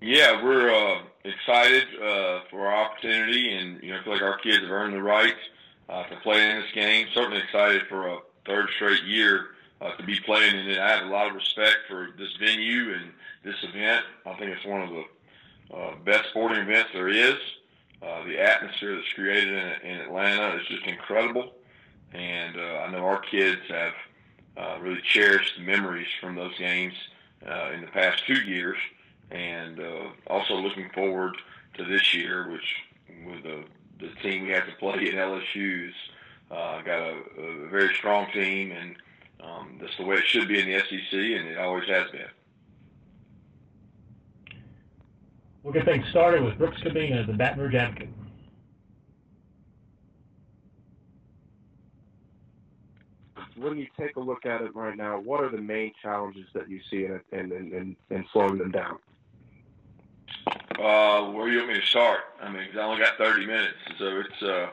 Yeah, we're uh, excited uh, for our opportunity, and you know, I feel like our kids have earned the right uh, to play in this game. Certainly excited for a third straight year uh, to be playing in it. I have a lot of respect for this venue and this event. I think it's one of the uh, best sporting events there is. Uh, the atmosphere that's created in, in Atlanta is just incredible, and uh, I know our kids have uh, really cherished the memories from those games uh, in the past two years, and uh, also looking forward to this year, which with the, the team we have to play in LSU's uh, got a, a very strong team, and um, that's the way it should be in the SEC, and it always has been. We'll get things started with Brooks Kubena, the Baton Rouge Advocate. When you take a look at it right now, what are the main challenges that you see in and in, in, in slowing them down? Uh, where you want me to start? I mean, I only got 30 minutes, so it's uh,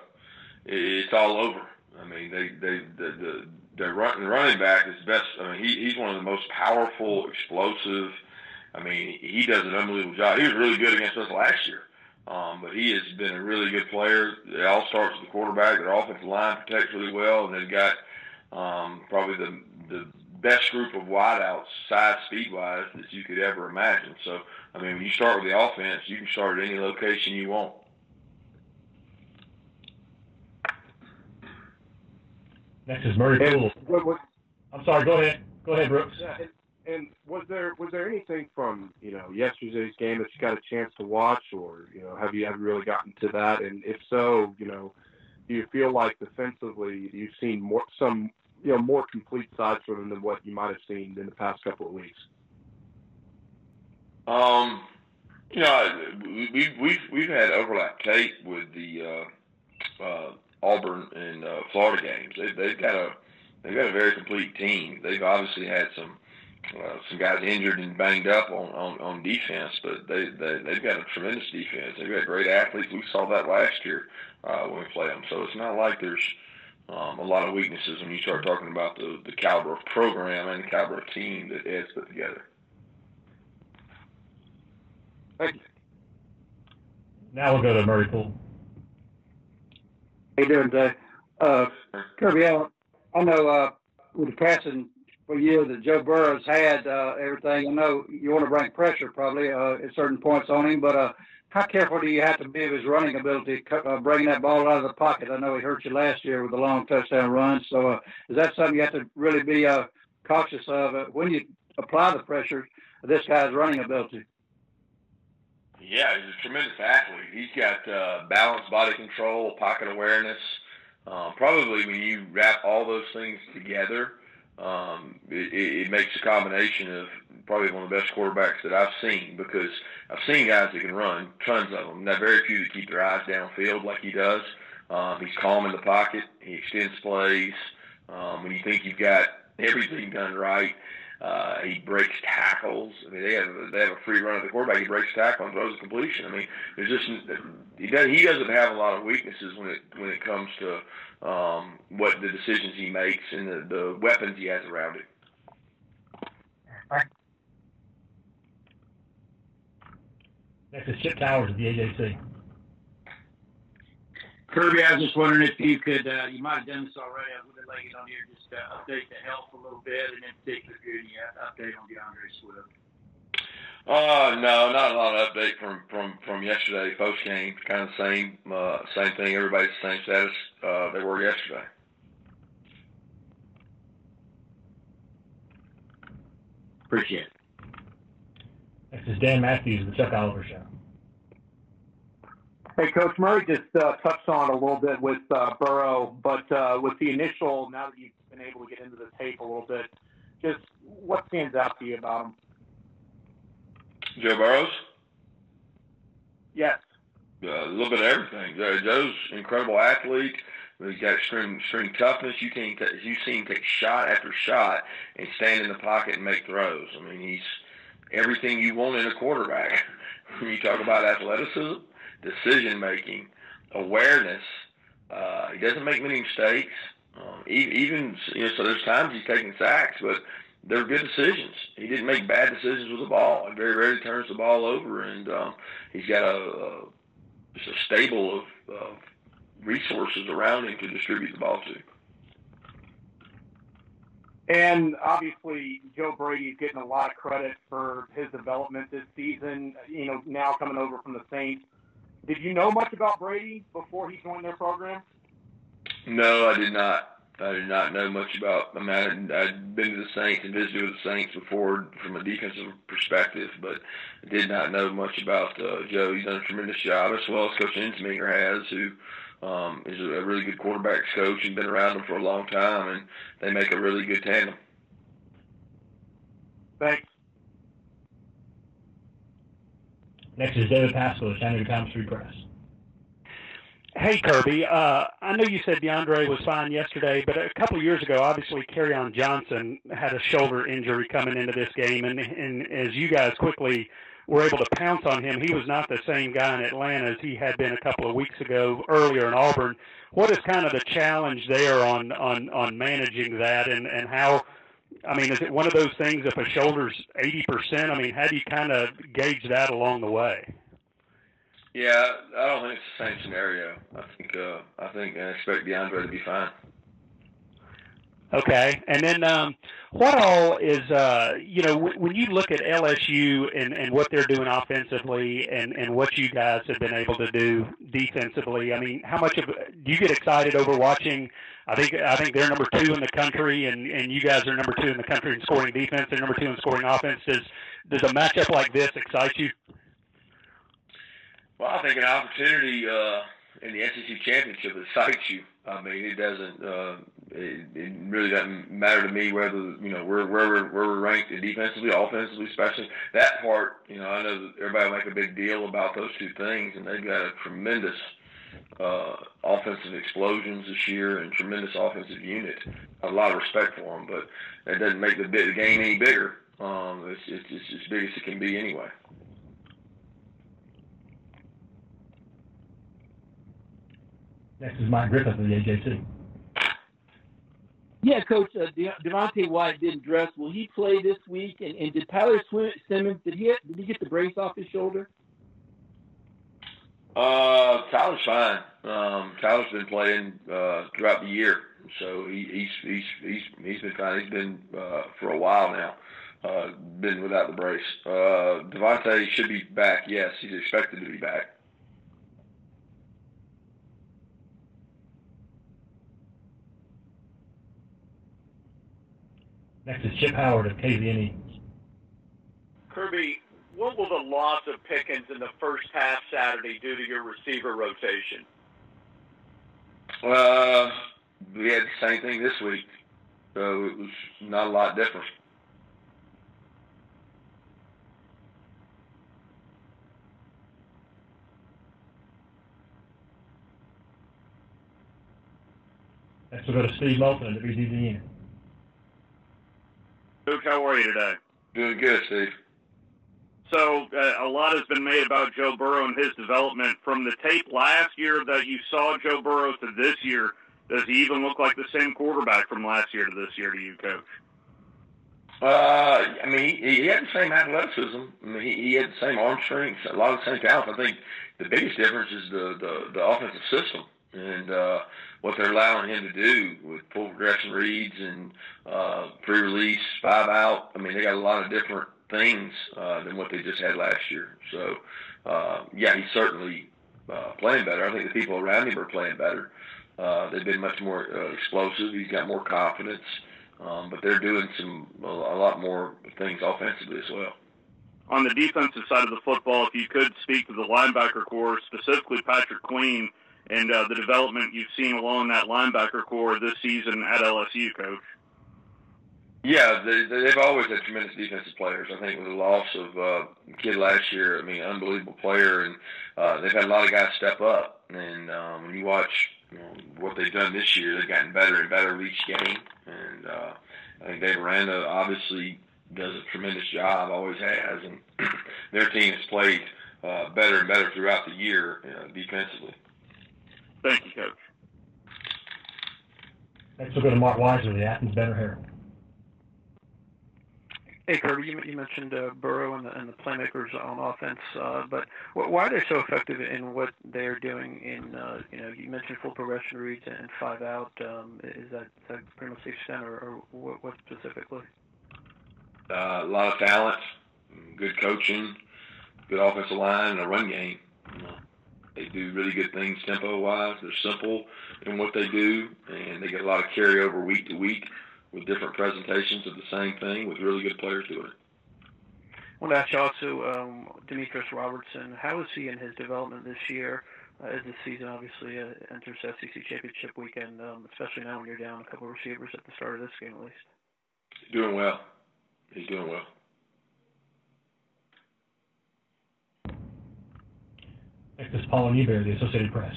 it's all over. I mean, they they the the, the run, running back is best. I mean, he he's one of the most powerful, explosive I mean, he does an unbelievable job. He was really good against us last year, um, but he has been a really good player. It all starts with the quarterback. Their offensive line protects really well, and they've got um, probably the the best group of wideouts, size, speed wise, that you could ever imagine. So, I mean, when you start with the offense, you can start at any location you want. Next is Murray Poole. What, what, I'm sorry, go ahead. Go ahead, Brooks. yeah, and, and was there was there anything from you know yesterday's game that you got a chance to watch, or you know have you ever really gotten to that? And if so, you know, do you feel like defensively you've seen more some you know more complete sides from them than what you might have seen in the past couple of weeks? Um, you know, we, we've we've had overlap tape with the uh, uh, Auburn and uh, Florida games. They, they've got a they've got a very complete team. They've obviously had some uh, some guys injured and banged up on, on, on defense, but they, they they've got a tremendous defense. They've got great athletes. We saw that last year uh, when we played them. So it's not like there's um, a lot of weaknesses when you start talking about the the caliber of program and the caliber of team that Ed's put together. Thank you. Now we'll go to Murray Poole. How you doing, Dave? Uh, Kirby Allen, I know uh, with the passing for you that Joe Burrow's had uh, everything. I know you want to bring pressure probably uh, at certain points on him, but uh, how careful do you have to be of his running ability, uh, bringing that ball out of the pocket? I know he hurt you last year with the long touchdown run. So uh, is that something you have to really be uh, cautious of uh, when you apply the pressure of this guy's running ability? Yeah, he's a tremendous athlete. He's got uh, balanced body control, pocket awareness. Uh, probably when you wrap all those things together, um, it, it makes a combination of probably one of the best quarterbacks that I've seen because I've seen guys that can run, tons of them. Now, very few that keep their eyes downfield like he does. Um, he's calm in the pocket. He extends plays. Um, when you think you've got everything done right, uh, he breaks tackles. I mean, they have they have a free run at the quarterback. He breaks tackle and throws a completion. I mean, there's just he does he doesn't have a lot of weaknesses when it when it comes to um, what the decisions he makes and the, the weapons he has around it. Next is Chip Towers of the AJC. Kirby, I was just wondering if you could, uh, you might have done this already. I was looking like it on here, just uh, update the health a little bit, and in particular, if you any update on DeAndre Swift. Uh, no, not a lot of update from from from yesterday post game. Kind of same uh, same thing. Everybody's the same status uh, they were yesterday. Appreciate it. Next is Dan Matthews of the Chuck Oliver Show. Hey, Coach Murray just uh, touched on a little bit with uh, Burrow, but uh, with the initial, now that you've been able to get into the tape a little bit, just what stands out to you about him? Joe Burrows. Yes. Uh, a little bit of everything. Joe, Joe's an incredible athlete. He's got extreme, extreme toughness. You can you see him take shot after shot and stand in the pocket and make throws. I mean, he's everything you want in a quarterback. when you talk about athleticism, decision making, awareness, uh, he doesn't make many mistakes. Um, even you know, so there's times he's taking sacks, but they're good decisions. He didn't make bad decisions with the ball. He very rarely turns the ball over, and um, he's got a, a just a stable of, of resources around him to distribute the ball to. And obviously, Joe Brady is getting a lot of credit for his development this season. You know, now coming over from the Saints. Did you know much about Brady before he joined their program? No, I did not. I did not know much about. I mean, I'd, I'd been to the Saints and visited with the Saints before from a defensive perspective, but I did not know much about uh, Joe. He's done a tremendous job, as well as Coach Ensminger has, who um, is a really good quarterbacks coach and been around them for a long time, and they make a really good tandem. Thanks. Next is David Paschall Chattanooga Times Free Press. Hey, Kirby. Uh, I know you said DeAndre was fine yesterday, but a couple years ago, obviously, Kerryon Johnson had a shoulder injury coming into this game, and, and as you guys quickly were able to pounce on him, he was not the same guy in Atlanta as he had been a couple of weeks ago earlier in Auburn. What is kind of the challenge there on on on managing that, and and how? I mean, is it one of those things if a shoulder's eighty percent? I mean, how do you kind of gauge that along the way? Yeah, I don't think it's the same scenario. I think uh, I think I expect DeAndre to be fine. Okay, and then um, what all is uh, you know w- when you look at LSU and, and what they're doing offensively and, and what you guys have been able to do defensively? I mean, how much of do you get excited over watching? I think I think they're number two in the country, and, and you guys are number two in the country in scoring defense. They're number two in scoring offense. Does does a matchup like this excite you? Well, I think an opportunity uh, in the SEC championship excites you. I mean, it doesn't. Uh, it, it really doesn't matter to me whether you know where where we're, where we're ranked defensively, offensively, especially that part. You know, I know everybody will make a big deal about those two things, and they've got a tremendous uh, offensive explosions this year and tremendous offensive unit. A lot of respect for them, but that doesn't make the, the game any bigger. Um, it's, it's, it's as big as it can be anyway. Next is Mike Griffith of the AJC. Yeah, Coach uh, De- Devontae White didn't dress. Will he play this week? And, and did Tyler Simmons did he did he get the brace off his shoulder? Uh, Tyler's fine. Um, Tyler's been playing uh, throughout the year, so he, he's he's he's he's been fine. He's been uh, for a while now. Uh, been without the brace. Uh, Devontae should be back. Yes, he's expected to be back. Next is Chip Howard of KZNE. Kirby, what will the loss of Pickens in the first half Saturday do to your receiver rotation? Uh, we had the same thing this week, so it was not a lot different. Next we'll go to Steve Moulton of WGZN. Luke, how are you today? Doing good, Steve. So uh, a lot has been made about Joe Burrow and his development from the tape last year that you saw Joe Burrow to this year. Does he even look like the same quarterback from last year to this year to you, Coach? Uh, I mean, he, he had the same athleticism. I mean, he, he had the same arm strength, a lot of the same talent. I think the biggest difference is the the, the offensive system and uh, what they're allowing him to do with full progression reads and uh, free release, five out. I mean, they got a lot of different things uh, than what they just had last year. So, uh, yeah, he's certainly uh, playing better. I think the people around him are playing better. Uh, they've been much more uh, explosive. He's got more confidence, um, but they're doing some a, a lot more things offensively as well. On the defensive side of the football, if you could speak to the linebacker corps, specifically Patrick Queen, and uh, the development you've seen along that linebacker corps this season at LSU, Coach. Yeah, they, they've always had tremendous defensive players. I think with the loss of uh, kid last year, I mean, unbelievable player, and uh, they've had a lot of guys step up. And um, when you watch you know, what they've done this year, they've gotten better and better each game. And uh, I think Dave Aranda obviously does a tremendous job, always has, and their team has played uh, better and better throughout the year uh, defensively. Thank you, Coach. Next we'll go to Marc Weiszer of the Athens Banner Herald. Hey, Kirby, you, you mentioned uh, Burrow and the, and the playmakers on offense, uh, but why are they so effective in what they're doing? In uh, you know, you mentioned full progression reads and five out. Um, is that, is that pretty much the extent, or, or what, what specifically? Uh, a lot of talent, good coaching, good offensive line, and a run game. They do really good things tempo wise. They're simple in what they do, and they get a lot of carryover week to week with different presentations of the same thing with really good players doing it. I want to ask you also, um, Demetrius Robertson, how is he in his development this year? Uh, as the season obviously uh, enters SEC championship weekend, um, especially now when you're down a couple of receivers at the start of this game at least. Doing well. He's doing well. Next is Paul Newberry, the Associated Press.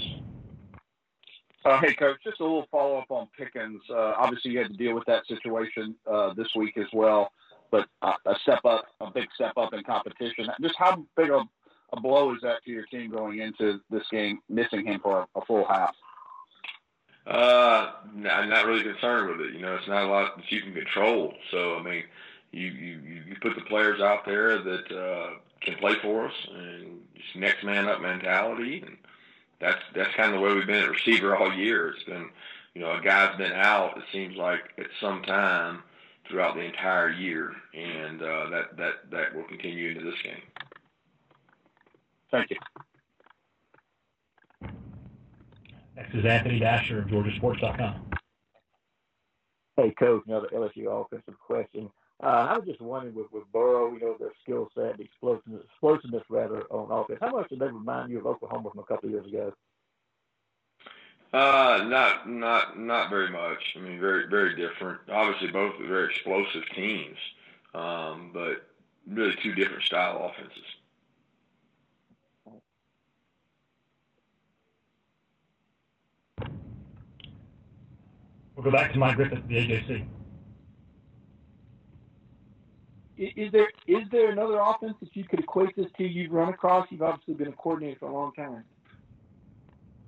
Uh, hey, coach, just a little follow up on Pickens. Uh, obviously, you had to deal with that situation uh, this week as well, but uh, a step up, a big step up in competition. Just how big a, a blow is that to your team going into this game, missing him for a, a full half? Uh, I'm not really concerned with it. You know, it's not a lot that you can control. So, I mean, you you you put the players out there that uh, can play for us, and just next man up mentality, and that's that's kind of the way we've been at receiver all year. It's been, you know, a guy's been out. It seems like at some time throughout the entire year, and uh, that that that will continue into this game. Thank you. Next is Anthony Dasher of GeorgiaSports.com. Hey, Coach, another LSU offensive question. Uh, I was just wondering with, with Burrow, you know, their skill set, the explosiveness, explosiveness rather on offense. How much did they remind you of Oklahoma from a couple of years ago? Uh, not not not very much. I mean, very very different. Obviously, both are very explosive teams, um, but really two different style offenses. We'll go back to Mike Griffith, the AJC. Is there is there another offense that you could equate this to? You've run across. You've obviously been a coordinator for a long time.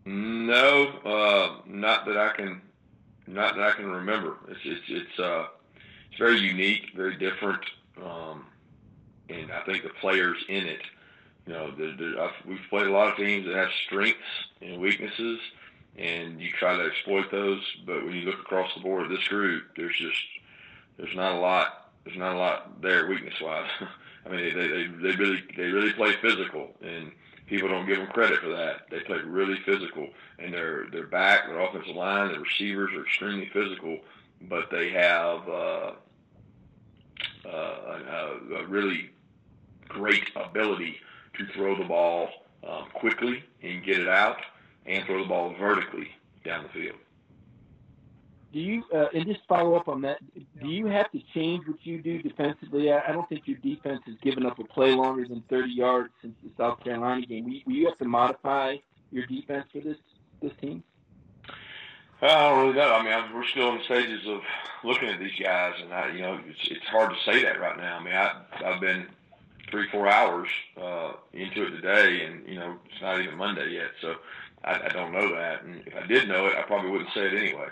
No, uh, not that I can, not that I can remember. It's it's it's uh, it's very unique, very different, um, and I think the players in it. You know, we've played a lot of teams that have strengths and weaknesses, and you try to exploit those. But when you look across the board this group, there's just there's not a lot there's not a lot there weakness wise. I mean, they, they they really they really play physical, and people don't give them credit for that. They play really physical, and their their back, their offensive line, their receivers are extremely physical, but they have uh, uh, a, a really great ability to throw the ball um, quickly and get it out, and throw the ball vertically down the field do you uh, and just follow up on that? Do you have to change what you do defensively? I, I don't think your defense has given up a play longer than 30 yards since the South Carolina game. Will will you have to modify your defense for this this team? I don't really know. I mean, I'm, we're still in the stages of looking at these guys, and I, you know, it's it's hard to say that right now. I mean, I I've been three four hours uh, into it today, and you know, it's not even Monday yet, so I, I don't know that. And if I did know it, I probably wouldn't say it anyway.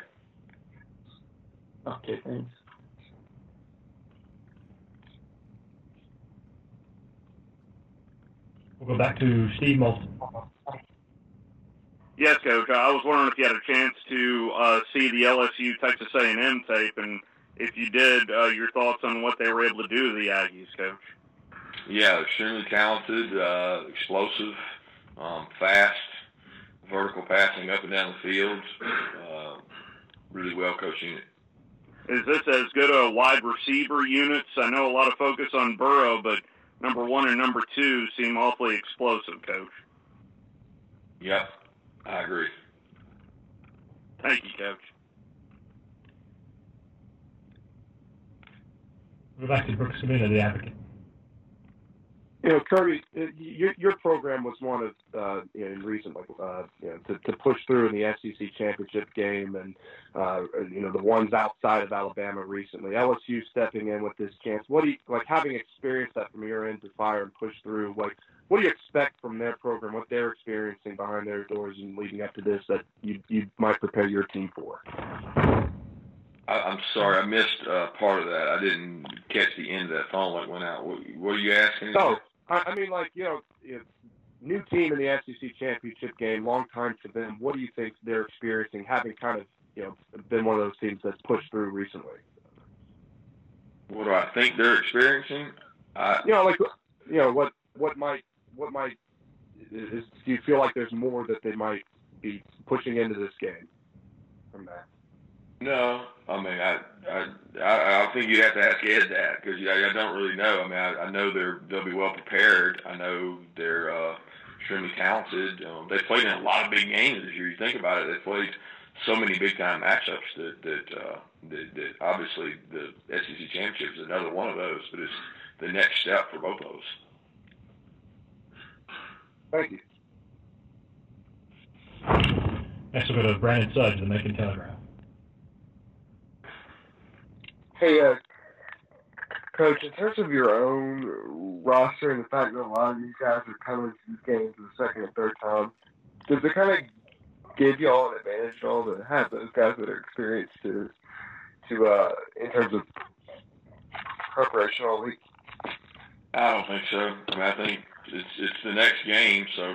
Okay, thanks. We'll go back to Steve Molson. Yes, Coach. I was wondering if you had a chance to uh, see the LSU Texas A&M tape, and if you did, uh, your thoughts on what they were able to do to the Aggies, Coach. Yeah, extremely talented, uh, explosive, um, fast, vertical passing up and down the field. Uh, really well coached unit. Is this as good a wide receiver units? I know a lot of focus on Burrow, but number one and number two seem awfully explosive, Coach. Yep, I agree. Thank you, Coach. Go back to Brooks Sabina, the advocate. You know, Kirby, uh, your your program was one of uh, you know, in recent like uh, you know to, to push through in the SEC championship game, and uh, you know the ones outside of Alabama recently. LSU stepping in with this chance. What do you like having experienced that from your end to fire and push through? Like, what do you expect from their program? What they're experiencing behind their doors and leading up to this that you you might prepare your team for? I, I'm sorry, I missed uh, part of that. I didn't catch the end of that phone like went out. What, are you asking? No, I, I mean like you know, if new team in the SEC championship game, long time for them. What do you think they're experiencing, having kind of you know been one of those teams that's pushed through recently? What do I think they're experiencing? I, You know, like you know what what might what might is, do you feel like there's more that they might be pushing into this game from that? No, I mean, I, I, I, I think you'd have to ask Ed that because I, I don't really know. I mean, I, I know they're they'll be well prepared. I know they're uh, extremely talented. Um, they played in a lot of big games this year. You think about it, they played so many big time matchups that that, uh, that that obviously the SEC championship is another one of those, but it's the next step for both of those. Thank you. Next we'll go to Brandon Sudge, the Macon Telegraph. Hey, uh, Coach, in terms of your own roster and the fact that a lot of these guys are coming to these games for the second and third time, does it kind of give you all an advantage at all to have those guys that are experienced to, to uh, in terms of preparation all week? I don't think so. I mean, I think it's it's the next game, so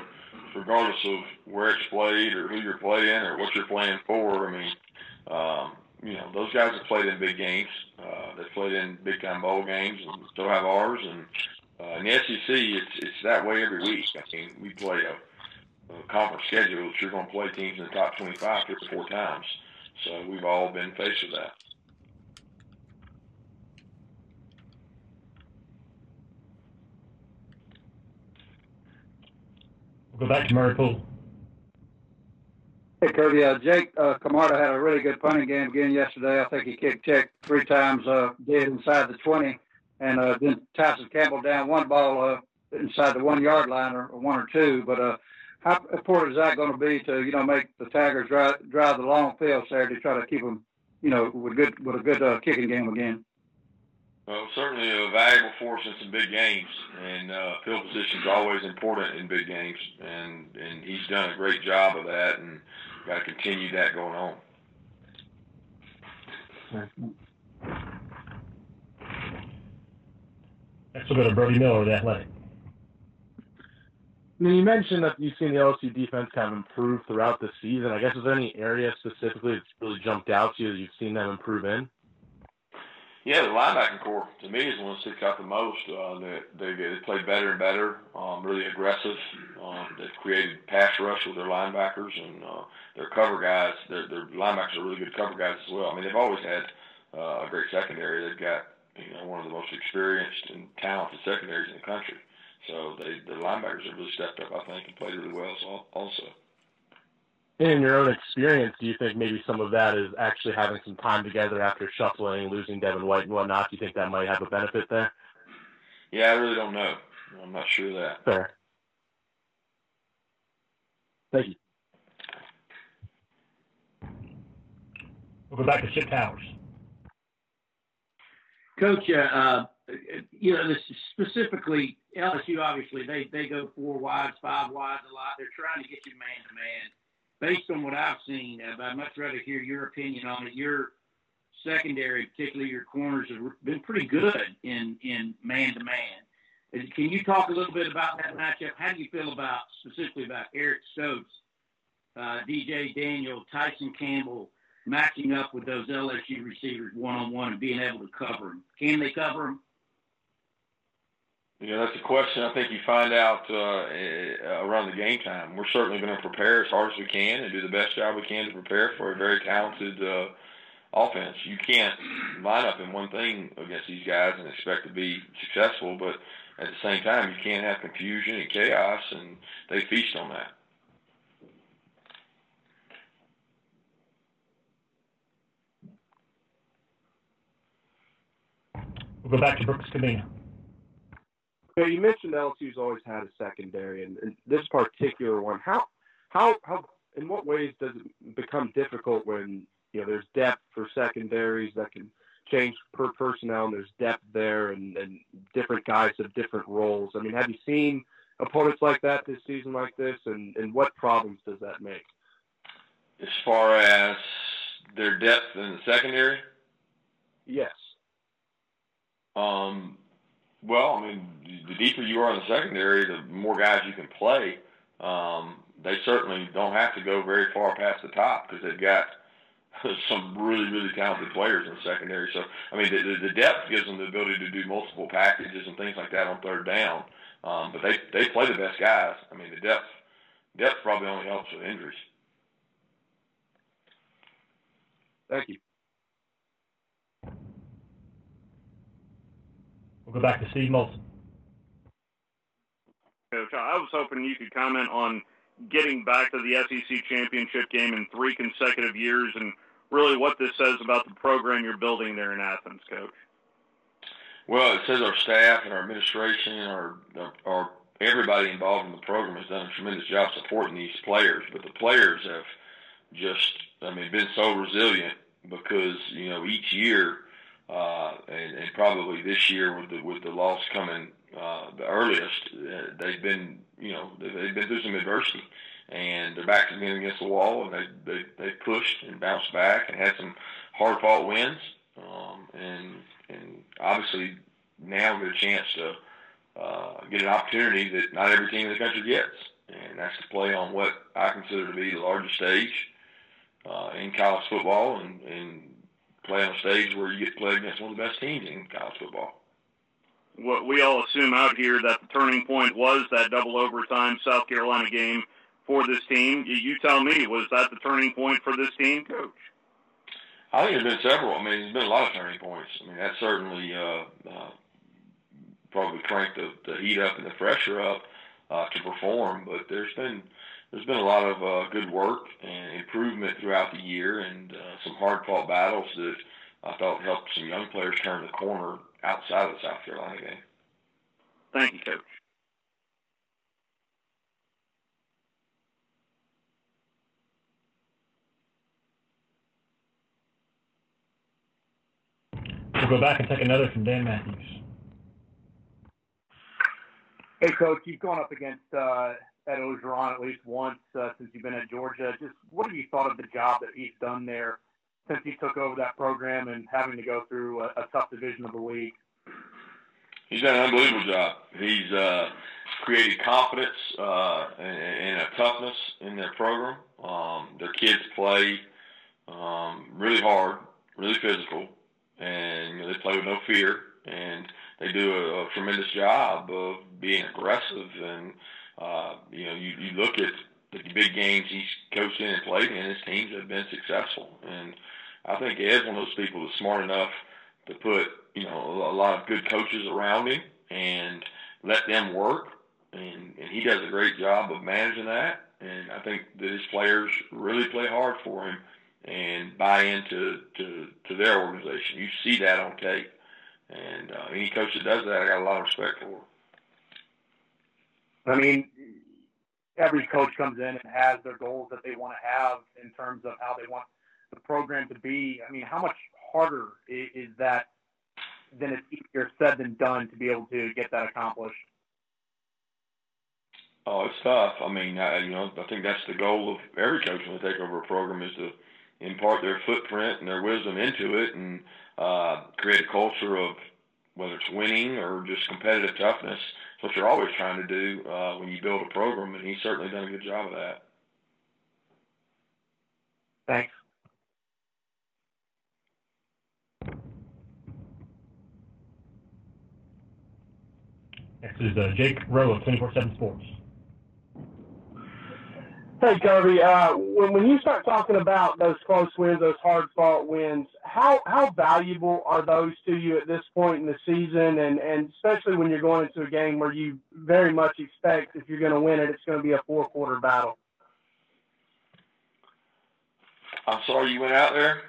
regardless of where it's played or who you're playing or what you're playing for, I mean, um, you know, those guys have played in big games. Uh, they've played in big time bowl games and still have ours. And uh, in the SEC, it's it's that way every week. I mean, we play a, a conference schedule that you're going to play teams in the top 25 three or four times. So we've all been faced with that. We'll go back to Murray Poole. Hey, Kirby, uh, Jake uh, Camarda had a really good punting game again yesterday. I think he kicked check three times, uh, dead inside the 20, and uh, then Tyson Campbell down one ball uh, inside the one yard line or, or one or two. But uh, how important is that going to be to you know make the Tigers drive, drive the long field Saturday, try to keep them, you know, with good with a good uh, kicking game again? Well, certainly a valuable force in some big games, and uh, field position is always important in big games, and and he's done a great job of that, and got to continue that going on. Next we'll go to Brody Miller, the Athletic. I mean, you mentioned that you've seen the LSU defense kind of improve throughout the season. I guess is there any area specifically that's really jumped out to you that you've seen them improve in? Yeah, the linebacking corps to me is the one that sticks out the most. Uh, they, they they played better and better, um, really aggressive. Um, they've created pass rush with their linebackers and uh, their cover guys. Their, their linebackers are really good cover guys as well. I mean, they've always had uh, a great secondary. They've got you know one of the most experienced and talented secondaries in the country. So they the linebackers have really stepped up, I think, and played really well also. In your own experience, do you think maybe some of that is actually having some time together after shuffling, losing Devin White and whatnot? Do you think that might have a benefit there? Yeah, I really don't know. I'm not sure of that. Fair. Thank you. We'll go back to Chip Towers. Coach, uh, uh, you know, this specifically LSU. Obviously, they they go four wides, five wides a lot. They're trying to get you man to man. Based on what I've seen, I'd much rather hear your opinion on it. Your secondary, particularly your corners, have been pretty good in in man to man. Can you talk a little bit about that matchup? How do you feel about specifically about Eric Stokes, uh, DJ Daniel, Tyson Campbell matching up with those LSU receivers one on one and being able to cover them? Can they cover them? You know, that's a question I think you find out uh, around the game time. We're certainly going to prepare as hard as we can and do the best job we can to prepare for a very talented uh, offense. You can't line up in one thing against these guys and expect to be successful, but at the same time, you can't have confusion and chaos, and they feast on that. We'll go back to Brooks Kubena. Yeah, you mentioned LSU's always had a secondary, and, and this particular one, how, how, how, in what ways does it become difficult when you know there's depth for secondaries that can change per personnel, and there's depth there, and, and different guys have different roles. I mean, have you seen opponents like that this season, like this, and, and what problems does that make? As far as their depth in the secondary, Yes. um, Well, I mean, the deeper you are in the secondary, the more guys you can play. Um, they certainly don't have to go very far past the top because they've got some really, really talented players in the secondary. So, I mean, the, the depth gives them the ability to do multiple packages and things like that on third down. Um, but they they play the best guys. I mean, the depth depth probably only helps with injuries. Thank you. We'll go back to Steve Molson. Coach, I was hoping you could comment on getting back to the SEC championship game in three consecutive years and really what this says about the program you're building there in Athens, Coach. Well, it says our staff and our administration and our, our everybody involved in the program has done a tremendous job supporting these players, but the players have just, I mean, been so resilient because you know each year, and, and probably this year with the with the loss coming uh, the earliest, uh, they've been you know they've been through some adversity, and their backs have been against the wall, and they they they pushed and bounced back and had some hard fought wins, um, and and obviously now get a chance to uh, get an opportunity that not every team in the country gets, and that's to play on what I consider to be the largest stage uh, in college football, and, and play on a stage where you get to play against one of the best teams in college football. What we all assume out here that the turning point was that double overtime South Carolina game for this team. You tell me, was that the turning point for this team, Coach? I think there's been several. I mean, there's been a lot of turning points. I mean, that certainly uh, uh, probably cranked the, the heat up and the pressure up uh, to perform. But there's been there's been a lot of uh, good work and improvement throughout the year, and uh, some hard fought battles that I thought helped some young players turn the corner outside of the South Carolina game. Thank you, Coach. We'll go back and take another from Dan Matthews. Hey, Coach, you've gone up against uh, Ed Orgeron at least once uh, since you've been at Georgia. Just what have you thought of the job that he's done there since he took over that program and having to go through a, a tough division of the league? He's done an unbelievable job. He's uh, created confidence uh, and, and a toughness in their program. Um, their kids play um, really hard, really physical, and you know, they play with no fear. And they do a, a tremendous job of being aggressive. And uh, you know, you, you look at the big games he's coached in and played in, his teams have been successful. And I think Ed's one of those people that's smart enough to put you know a lot of good coaches around him and let them work. And, and he does a great job of managing that. And I think that his players really play hard for him and buy into to, to their organization. You see that on tape. And uh, any coach that does that, I got a lot of respect for. I mean, every coach comes in and has their goals that they want to have in terms of how they want the program to be. I mean, how much harder is, is that than it's easier said than done to be able to get that accomplished? Oh, it's tough. I mean, I, you know, I think that's the goal of every coach when they take over a program is to impart their footprint and their wisdom into it and uh, create a culture of whether it's winning or just competitive toughness. It's what you're always trying to do uh, when you build a program, and he's certainly done a good job of that. Thanks. Next is uh, Jake Rowe of 24-7 Sports. Hey, Kirby, uh, when, when you start talking about those close wins, those hard fought wins, how, how valuable are those to you at this point in the season? And, and especially when you're going into a game where you very much expect if you're going to win it, it's going to be a four quarter battle. I'm sorry you went out there.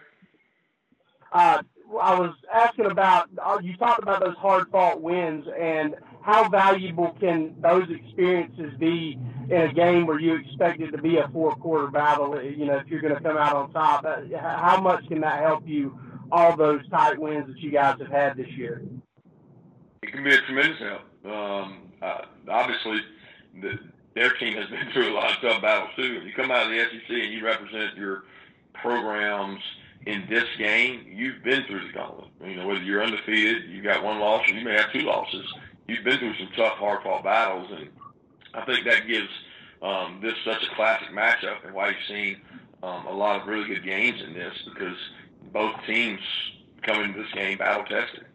Uh, I was asking about, uh, you talked about those hard fought wins and how valuable can those experiences be in a game where you expect it to be a four quarter battle? You know, if you're going to come out on top, uh, how much can that help you? All those tight wins that you guys have had this year. It can be a tremendous help. Um, uh, obviously, the, their team has been through a lot of tough battles too. If you come out of the SEC and you represent your programs in this game, you've been through the gauntlet. You know, whether you're undefeated, you've got one loss, or you may have two losses. You've been through some tough, hard-fought battles, and I think that gives um, this such a classic matchup, and why you've seen um, a lot of really good games in this because both teams come into this game battle tested.